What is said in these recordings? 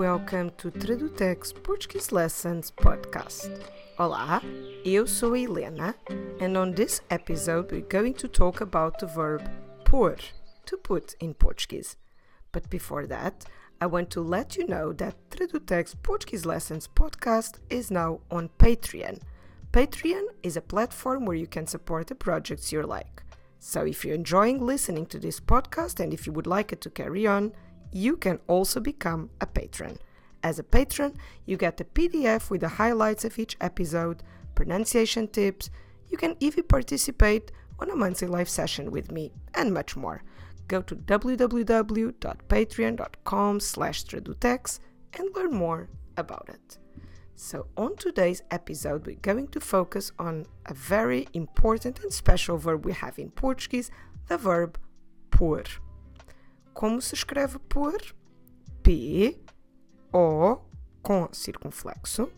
welcome to Tradutex Portuguese Lessons podcast. Olá, eu sou Helena, and on this episode we're going to talk about the verb pôr, to put in Portuguese. But before that, I want to let you know that Tradutex Portuguese Lessons podcast is now on Patreon. Patreon is a platform where you can support the projects you like. So if you're enjoying listening to this podcast and if you would like it to carry on, you can also become a patron. As a patron, you get a PDF with the highlights of each episode, pronunciation tips, you can even participate on a monthly live session with me, and much more. Go to www.patreon.com slash tradutex and learn more about it. So, on today's episode, we're going to focus on a very important and special verb we have in Portuguese, the verb pôr. Como se escreve por? P, O, com circunflexo,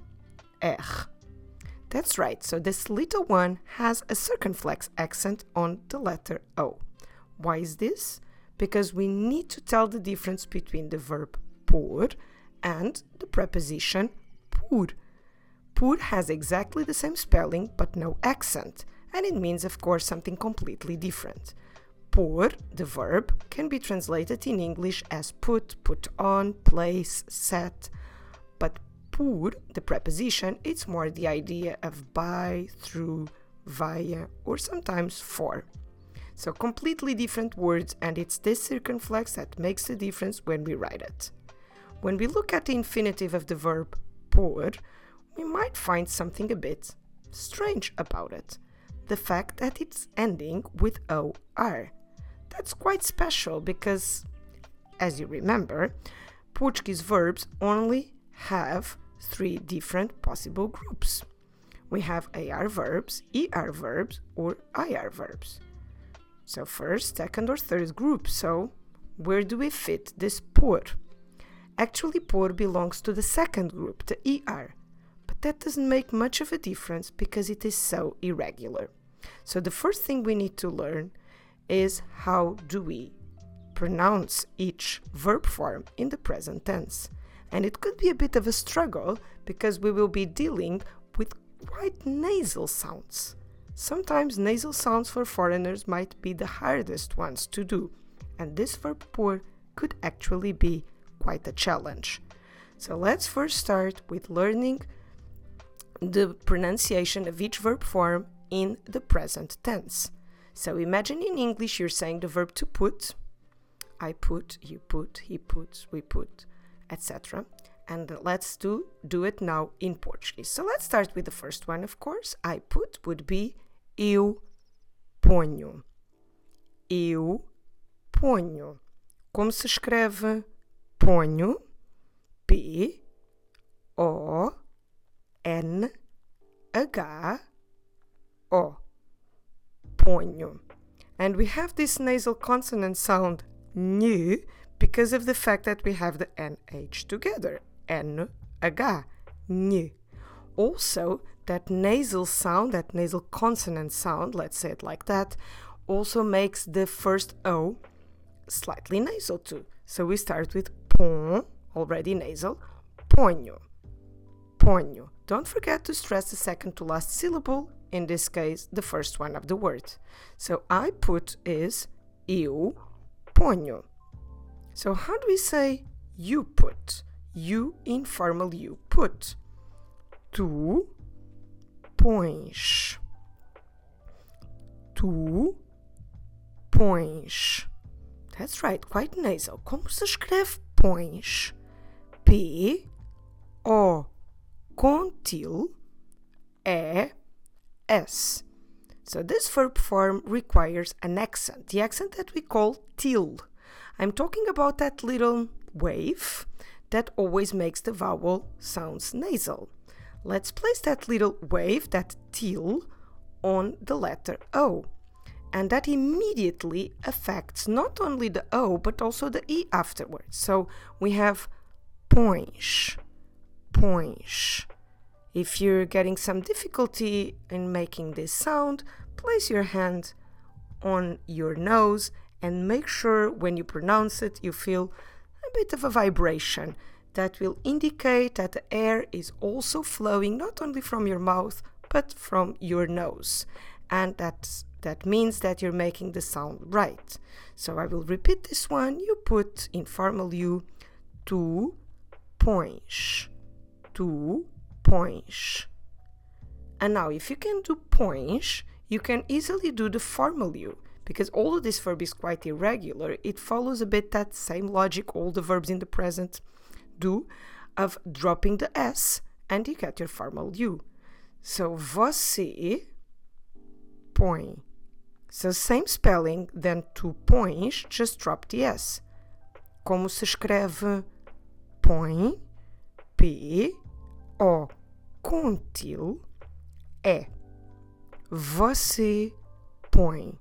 R. That's right, so this little one has a circumflex accent on the letter O. Why is this? Because we need to tell the difference between the verb pôr and the preposition por. Por has exactly the same spelling but no accent, and it means, of course, something completely different. Pôr, the verb, can be translated in English as put, put on, place, set, but por, the preposition, it's more the idea of by, through, via, or sometimes for. So completely different words, and it's this circumflex that makes the difference when we write it. When we look at the infinitive of the verb pôr, we might find something a bit strange about it. The fact that it's ending with OR. That's quite special because, as you remember, Portuguese verbs only have three different possible groups. We have AR verbs, ER verbs, or IR verbs. So, first, second, or third group. So, where do we fit this pôr? Actually, pôr belongs to the second group, the ER, but that doesn't make much of a difference because it is so irregular. So, the first thing we need to learn is how do we pronounce each verb form in the present tense. And it could be a bit of a struggle because we will be dealing with quite nasal sounds. Sometimes nasal sounds for foreigners might be the hardest ones to do, and this verb pôr could actually be quite a challenge. So let's first start with learning the pronunciation of each verb form in the present tense. So imagine in English you're saying the verb to put. I put, you put, he puts, we put, etc. And let's do, do it now in Portuguese. So let's start with the first one, of course. I put would be eu ponho. Eu ponho. Como se escreve ponho? P O N H O ponho. And we have this nasal consonant sound n because of the fact that we have the nh together. N, H, n. Also, that nasal sound, that nasal consonant sound, let's say it like that, also makes the first O slightly nasal too. So we start with pon, already nasal, ponho, ponho. Don't forget to stress the second to last syllable in this case, the first one of the word. So I put is eu ponho. So how do we say you put? You informal you put. Tu pões. Tu pões. That's right, quite nasal. Oh, como se escreve pões? P O com til é S. So this verb form requires an accent, the accent that we call til. I'm talking about that little wave that always makes the vowel sounds nasal. Let's place that little wave, that til, on the letter O. And that immediately affects not only the O but also the E afterwards. So we have pões, pões. If you're getting some difficulty in making this sound, place your hand on your nose and make sure when you pronounce it you feel a bit of a vibration. that will indicate that the air is also flowing not only from your mouth but from your nose. And that that means that you're making the sound right. So I will repeat this one. You put in formal U tu pões. Tu pões. And now if you can do pões, you can easily do the formal U because of this verb is quite irregular. It follows a bit that same logic all the verbs in the present do of dropping the S and you get your formal U. So você põe. So same spelling, then tu pões, just drop the S. Como se escreve põe, P, O, contil, E. Você põe.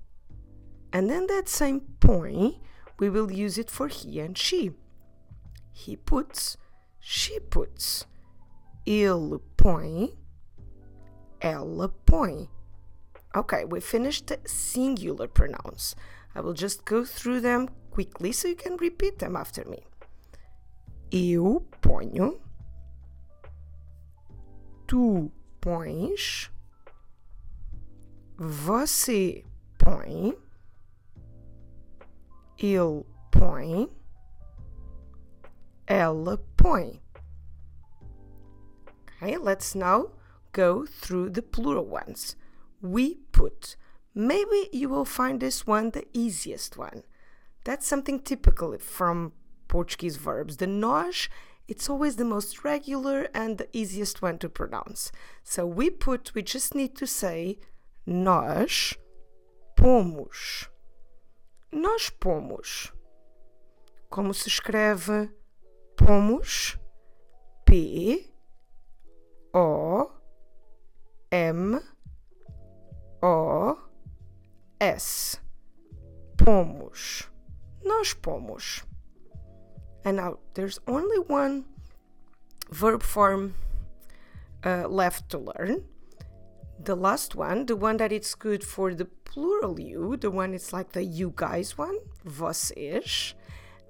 And then that same põe, we will use it for he and she. He puts, she puts. Ele põe, ela põe. Okay, we finished the singular pronouns. I will just go through them quickly so you can repeat them after me. Eu ponho, tu pões, você põe, ele põe, ela põe. Okay, let's now go through the plural ones. We put. Maybe you will find this one the easiest one. That's something typical from Portuguese verbs. The nós, it's always the most regular and the easiest one to pronounce. So we put, we just need to say nós pomos. Nós pomos. Como se escreve pomos? P O M O S. Pomos. Nós pomos. And now there's only one verb form uh, left to learn. The last one, the one that it's good for the plural you, the one it's like the you guys one, vocês,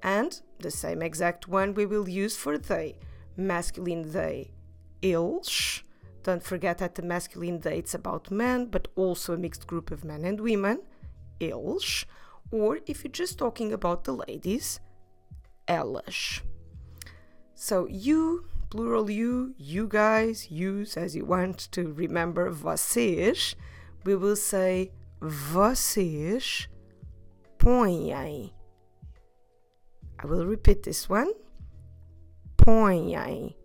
and the same exact one we will use for they, masculine they, eles. Don't forget that the masculine they it's about men, but also a mixed group of men and women, eles. Or if you're just talking about the ladies, elas. So you, plural you, you guys, use as you want to remember vocês, we will say vocês põem. I will repeat this one. Põem.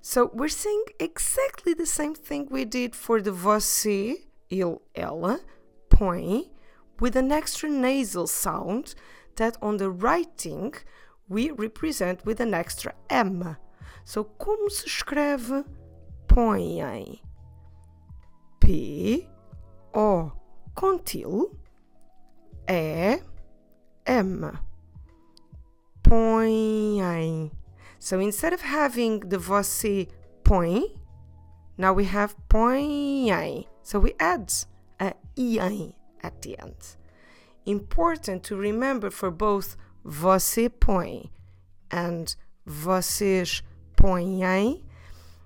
So we're saying exactly the same thing we did for the você, ele, ela, põe, with an extra nasal sound that on the writing we represent with an extra M. So, como se escreve põem? P, O, com til, E, M. Põem. So instead of having the você põe, now we have põem. So we add a i at the end. Important to remember for both você põe and vocês põem,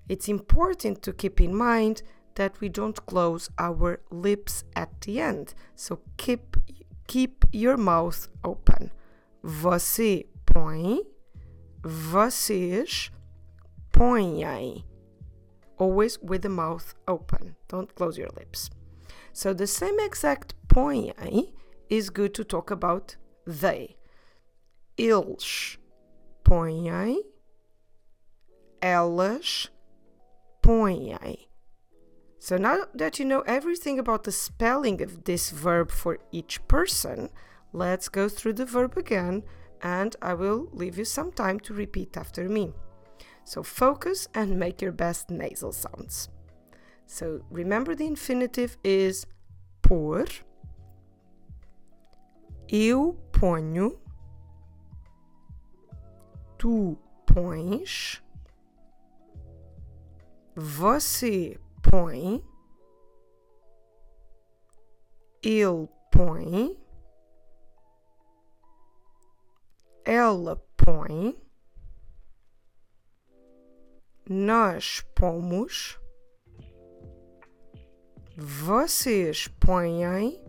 it's important to keep in mind that we don't close our lips at the end. So keep keep your mouth open. Você põe, vocês põem. Always with the mouth open. Don't close your lips. So the same exact põem is good to talk about they. Eles põem, elas põem. So now that you know everything about the spelling of this verb for each person, let's go through the verb again and I will leave you some time to repeat after me. So focus and make your best nasal sounds. So remember the infinitive is pôr. Eu ponho. Tu pões. Você põe. Ele põe. Ela põe. Nós pomos. Vocês põem.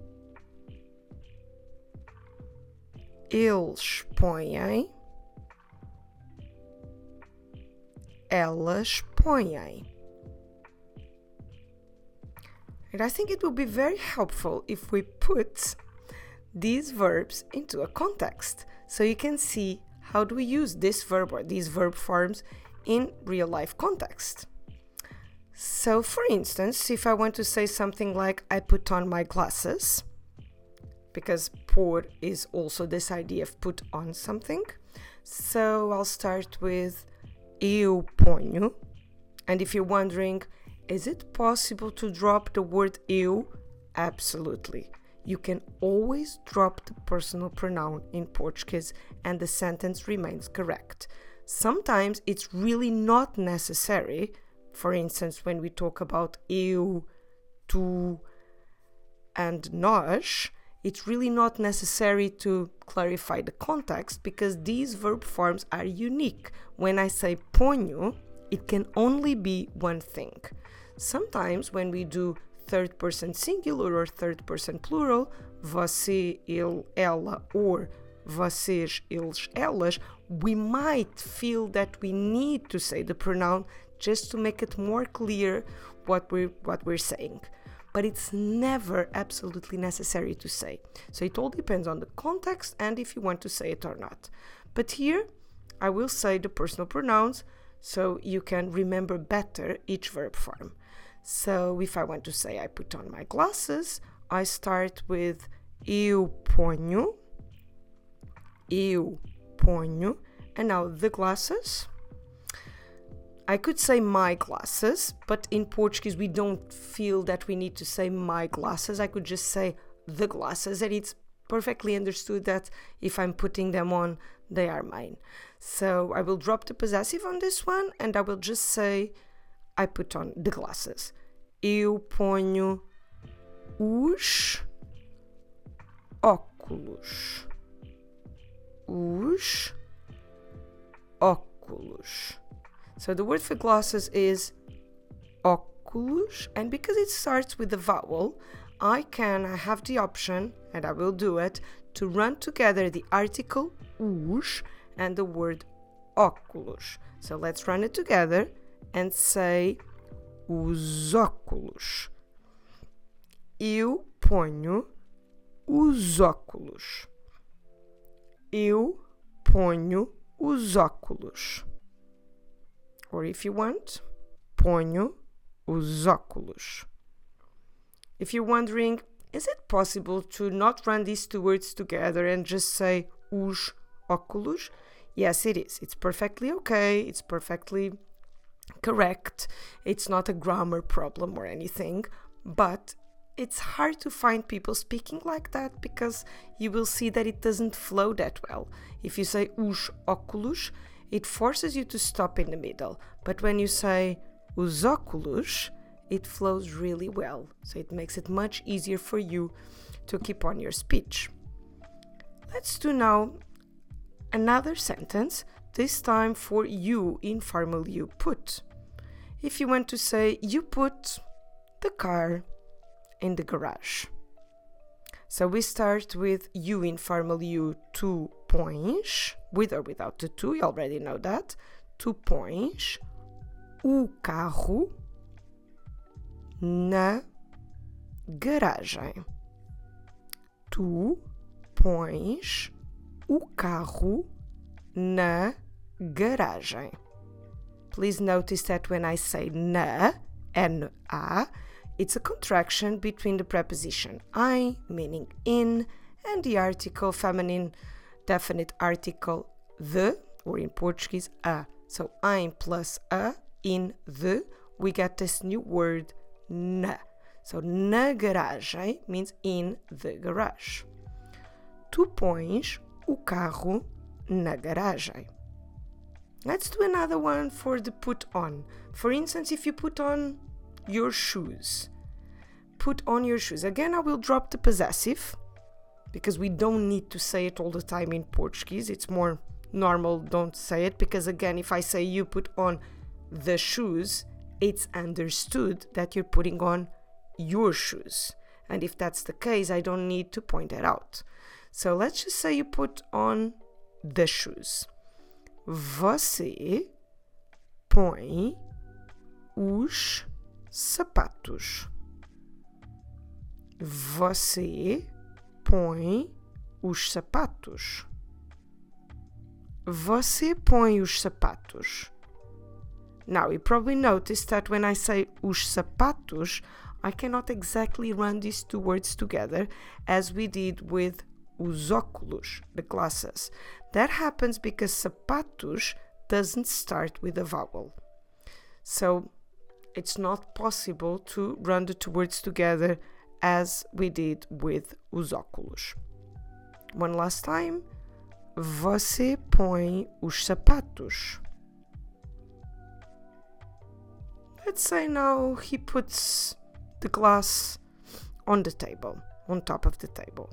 Eles põem. Elas põem. And I think it will be very helpful if we put these verbs into a context so you can see how do we use this verb or these verb forms in real life context. So, for instance, if I want to say something like I put on my glasses, because pôr is also this idea of put on something. So I'll start with eu ponho. And if you're wondering, is it possible to drop the word eu? Absolutely. You can always drop the personal pronoun in Portuguese and the sentence remains correct. Sometimes it's really not necessary. For instance, when we talk about eu, tu, and nós, it's really not necessary to clarify the context because these verb forms are unique. When I say ponho, it can only be one thing. Sometimes when we do third person singular or third person plural, você, ele, ela, or vocês, eles, elas, we might feel that we need to say the pronoun just to make it more clear what we're, what we're saying. But it's never absolutely necessary to say. So it all depends on the context and if you want to say it or not. But here, I will say the personal pronouns so you can remember better each verb form. So if I want to say I put on my glasses, I start with eu ponho, eu ponho, and now the glasses. I could say my glasses, but in Portuguese we don't feel that we need to say my glasses. I could just say the glasses, and it's perfectly understood that if I'm putting them on, they are mine. So I will drop the possessive on this one and I will just say I put on the glasses. Eu ponho os óculos. Os óculos. So the word for glasses is óculos, and because it starts with the vowel, I can I have the option, and I will do it, to run together the article os and the word óculos. So let's run it together and say os óculos. Eu ponho os óculos. Eu ponho os óculos. Or if you want, ponho os óculos. If you're wondering, is it possible to not run these two words together and just say os óculos? Yes, it is. It's perfectly okay. It's perfectly correct. It's not a grammar problem or anything, but it's hard to find people speaking like that because you will see that it doesn't flow that well. If you say os óculos, it forces you to stop in the middle, but when you say os óculos, it flows really well. So it makes it much easier for you to keep on your speech. Let's do now another sentence, this time for you informal you put. If you want to say you put the car in the garage. So we start with you informal you two pões, with or without the two, you already know that. Tu pões o carro na garagem. Tu pões o carro na garagem. Please notice that when I say na, N-A, it's a contraction between the preposition I, meaning in, and the article feminine definite article the, or in Portuguese, a. So I'm plus a in the, we get this new word na. So na garagem eh, means in the garage. Tu pões o carro na garagem. Let's do another one for the put on. For instance, if you put on your shoes, put on your shoes. Again, I will drop the possessive because we don't need to say it all the time in Portuguese. It's more normal, don't say it because, again, if I say you put on the shoes, it's understood that you're putting on your shoes. And if that's the case, I don't need to point it out. So let's just say you put on the shoes. Você põe os sapatos. Você põe os sapatos. Você põe os sapatos. Now, you probably noticed that when I say os sapatos, I cannot exactly run these two words together as we did with os óculos, the glasses. That happens because sapatos doesn't start with a vowel. So it's not possible to run the two words together as we did with os óculos. One last time. Você põe os sapatos. Let's say now he puts the glass on the table, on top of the table.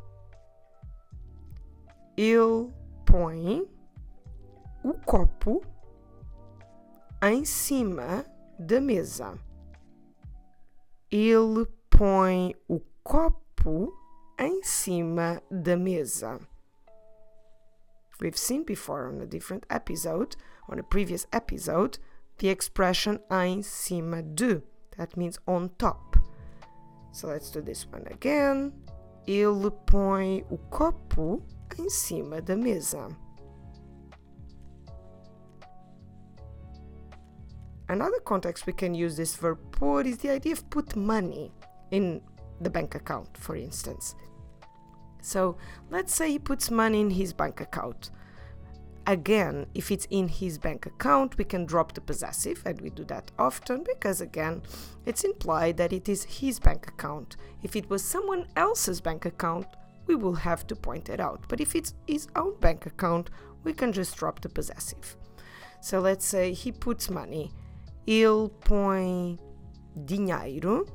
Ele põe o copo em cima da mesa. Ele põe o copo em cima da mesa. We've seen before on a different episode, on a previous episode, the expression em cima de. That means on top. So let's do this one again. Ele põe o copo em cima da mesa. Another context we can use this verb put is the idea of put money in the bank account, for instance. So let's say he puts money in his bank account. Again, if it's in his bank account, we can drop the possessive, and we do that often because, again, it's implied that it is his bank account. If it was someone else's bank account, we will have to point it out. But if it's his own bank account, we can just drop the possessive. So let's say he puts money. Ele põe dinheiro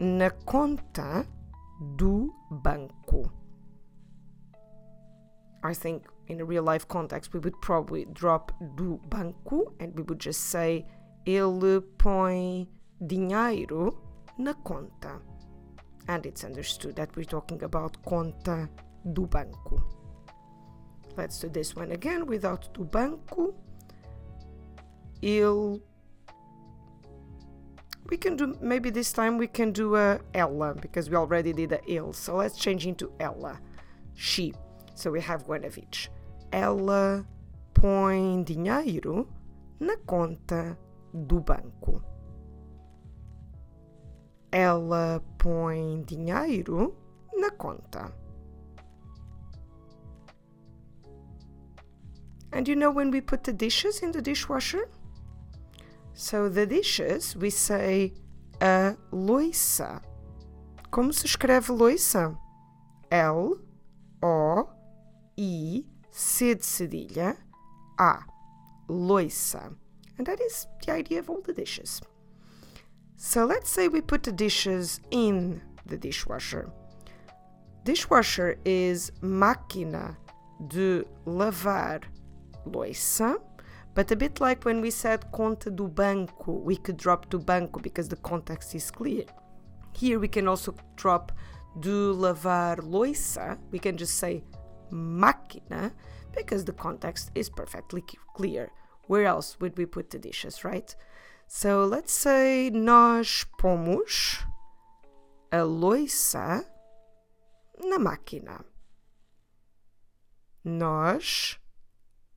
na conta do banco. I think in a real life context we would probably drop do banco and we would just say ele põe dinheiro na conta. And it's understood that we're talking about conta do banco. Let's do this one again without do banco. Ele we can do maybe this time we can do uh, a ela because we already did a il so let's change into ela she. So we have one of each ela põe dinheiro na conta do banco. Ela põe dinheiro na conta. And you know when we put the dishes in the dishwasher so the dishes, we say a loiça. Como se escreve loiça? L O I C de cedilha A. Loiça. And that is the idea of all the dishes. So let's say we put the dishes in the dishwasher. Dishwasher is máquina de lavar loiça but a bit like when we said conta do banco, we could drop do banco because the context is clear. Here we can also drop do lavar loiça. We can just say máquina because the context is perfectly clear. Where else would we put the dishes, right? So let's say nós pomos a loiça na máquina. Nós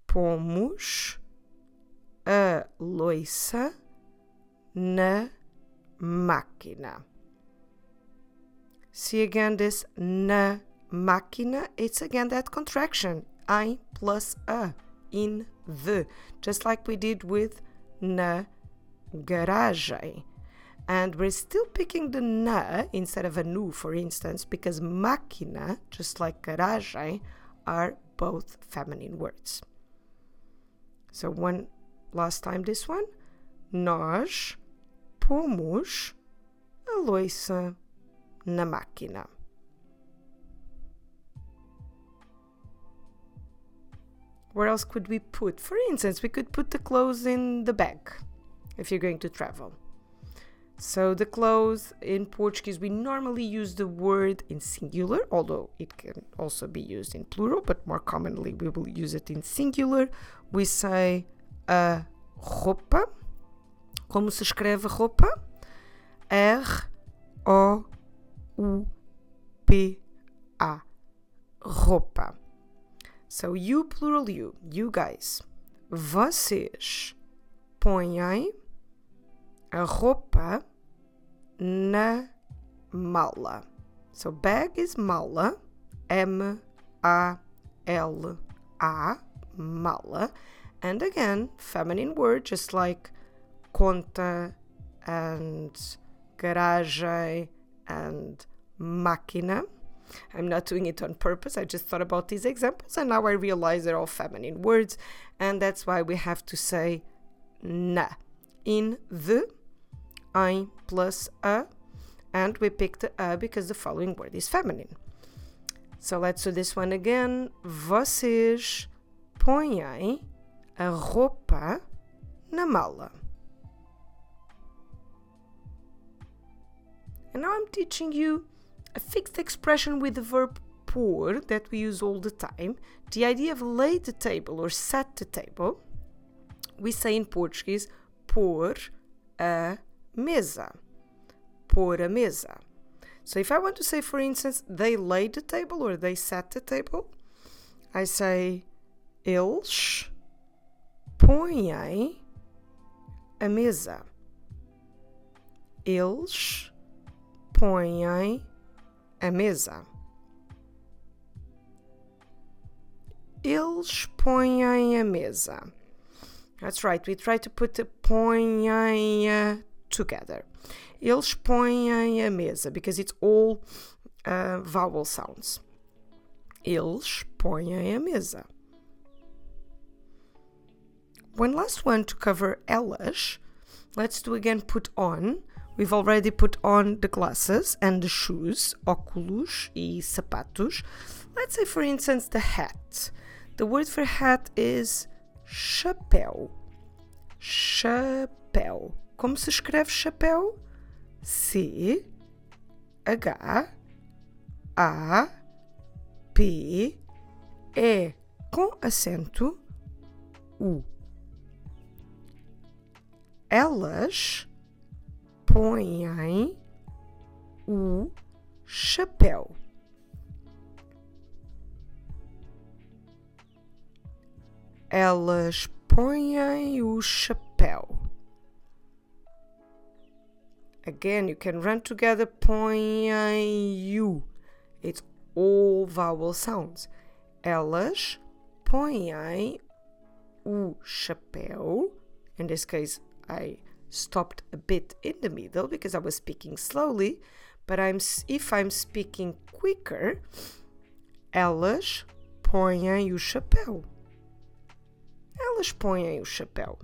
pomos a loiça na máquina. See again this na máquina, it's again that contraction, I plus a, in the, just like we did with na garagem. And we're still picking the na instead of a nu, for instance, because máquina, just like garagem, are both feminine words. So one last time this one, nós pomos a louça na máquina. Where else could we put? For instance, we could put the clothes in the bag if you're going to travel. So the clothes in Portuguese, we normally use the word in singular, although it can also be used in plural, but more commonly we will use it in singular. We say a roupa. Como se escreve roupa? R-O-U-P-A. Roupa. So you, plural you, you guys. Vocês põem a roupa na mala. So bag is mala, M A L A, mala. And again, feminine word, just like conta and garagem and máquina. I'm not doing it on purpose. I just thought about these examples and now I realize they're all feminine words. And that's why we have to say na in the i plus a, and we picked a because the following word is feminine. So let's do this one again. Vocês põem a roupa na mala. And now I'm teaching you a fixed expression with the verb pôr that we use all the time. The idea of lay the table or set the table. We say in Portuguese pôr a mesa. Pôr a mesa. So if I want to say, for instance, they laid the table or they set the table, I say eles põem a mesa. Eles põem a mesa. Eles põem a mesa. That's right, we try to put põem together. Eles põem a mesa because it's all uh, vowel sounds. Eles põem a mesa. One last one to cover elas. Let's do again put on. We've already put on the glasses and the shoes, óculos e sapatos. Let's say, for instance, the hat. The word for hat is chapéu. Chapéu. Como se escreve chapéu? C H A P E com acento U. Elas põem o chapéu. Elas põem o chapéu. Again, you can run together põem It's all vowel sounds. Elas põem o chapéu. In this case, I stopped a bit in the middle because I was speaking slowly. But I'm if I'm speaking quicker, elas põem o chapéu. Elas põem o chapéu.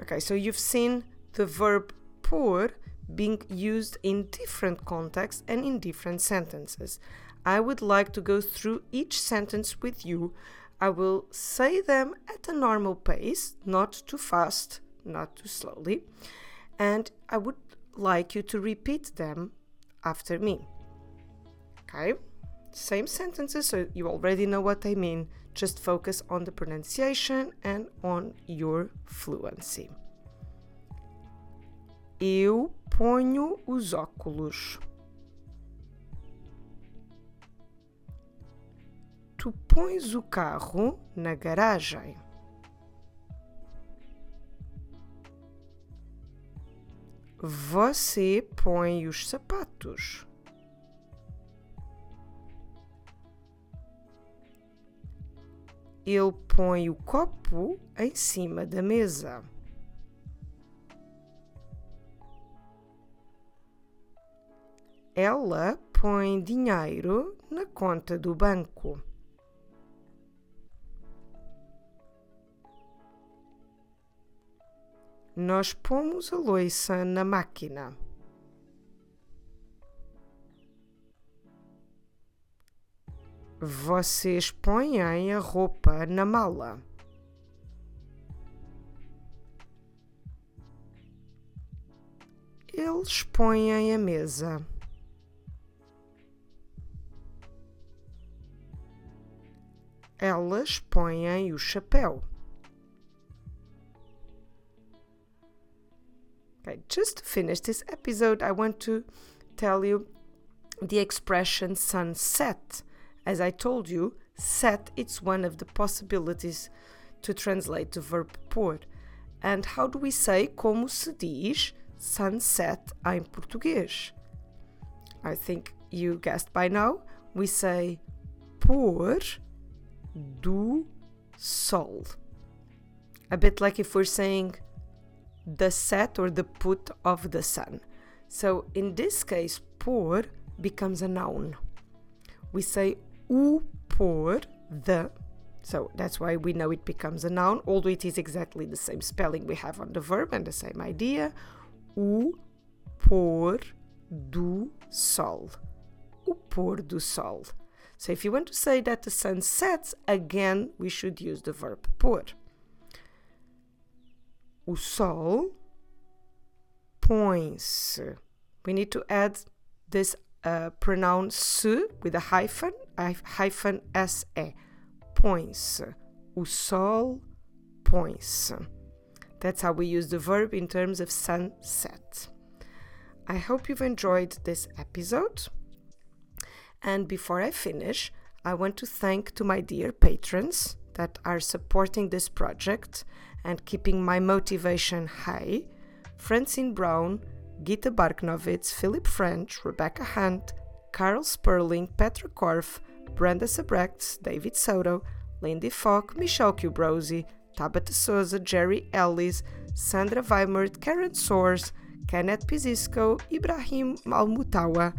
Okay, so you've seen the verb pôr being used in different contexts and in different sentences. I would like to go through each sentence with you. I will say them at a normal pace, not too fast, not too slowly, and I would like you to repeat them after me. Okay? Same sentences, so you already know what I mean. Just focus on the pronunciation and on your fluency. Eu ponho os óculos. Tu pões o carro na garagem. Você põe os sapatos. Ele põe o copo em cima da mesa. Ela põe dinheiro na conta do banco. Nós pomos a loiça na máquina. Vocês põem a roupa na mala. Eles põem a mesa. Elas põem o chapéu. Okay, just finished this episode, I want to tell you the expression sunset. As I told you, set it's one of the possibilities to translate the verb pôr. And how do we say como se diz sunset em português? I think you guessed by now. We say pôr do sol. A bit like if we're saying the set or the put of the sun. So in this case, pôr becomes a noun. We say o pôr, the. So that's why we know it becomes a noun, although it is exactly the same spelling we have on the verb and the same idea. O pôr do sol. O pôr do sol. So if you want to say that the sun sets, again, we should use the verb pôr. O sol põe-se. We need to add this uh, pronoun se with a hyphen, hyphen se. Põe-se. O sol põe-se. That's how we use the verb in terms of sunset. I hope you've enjoyed this episode. And before I finish, I want to thank to my dear patrons that are supporting this project and keeping my motivation high. Francine Brown, Gita Barknovitz, Philip French, Rebecca Hunt, Carl Sperling, Petra Korf, Brenda Sabrechts, David Soto, Lindy Falk, Michelle Cubrosi, Tabata Souza, Jerry Ellis, Sandra Weimert, Karen Soares, Kenneth Pizisco, Ibrahim Malmutawa,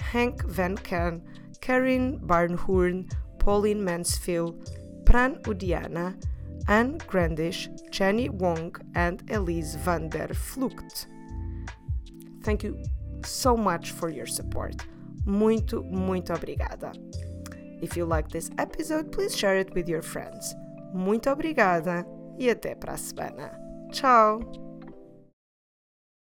Hank Van Ken, Karin Barnhorn, Pauline Mansfield, Pran Udiana, Anne Grandish, Jenny Wong, and Elise van der Vlucht. Thank you so much for your support. Muito, muito obrigada. If you like this episode, please share it with your friends. Muito obrigada e até para a semana. Tchau!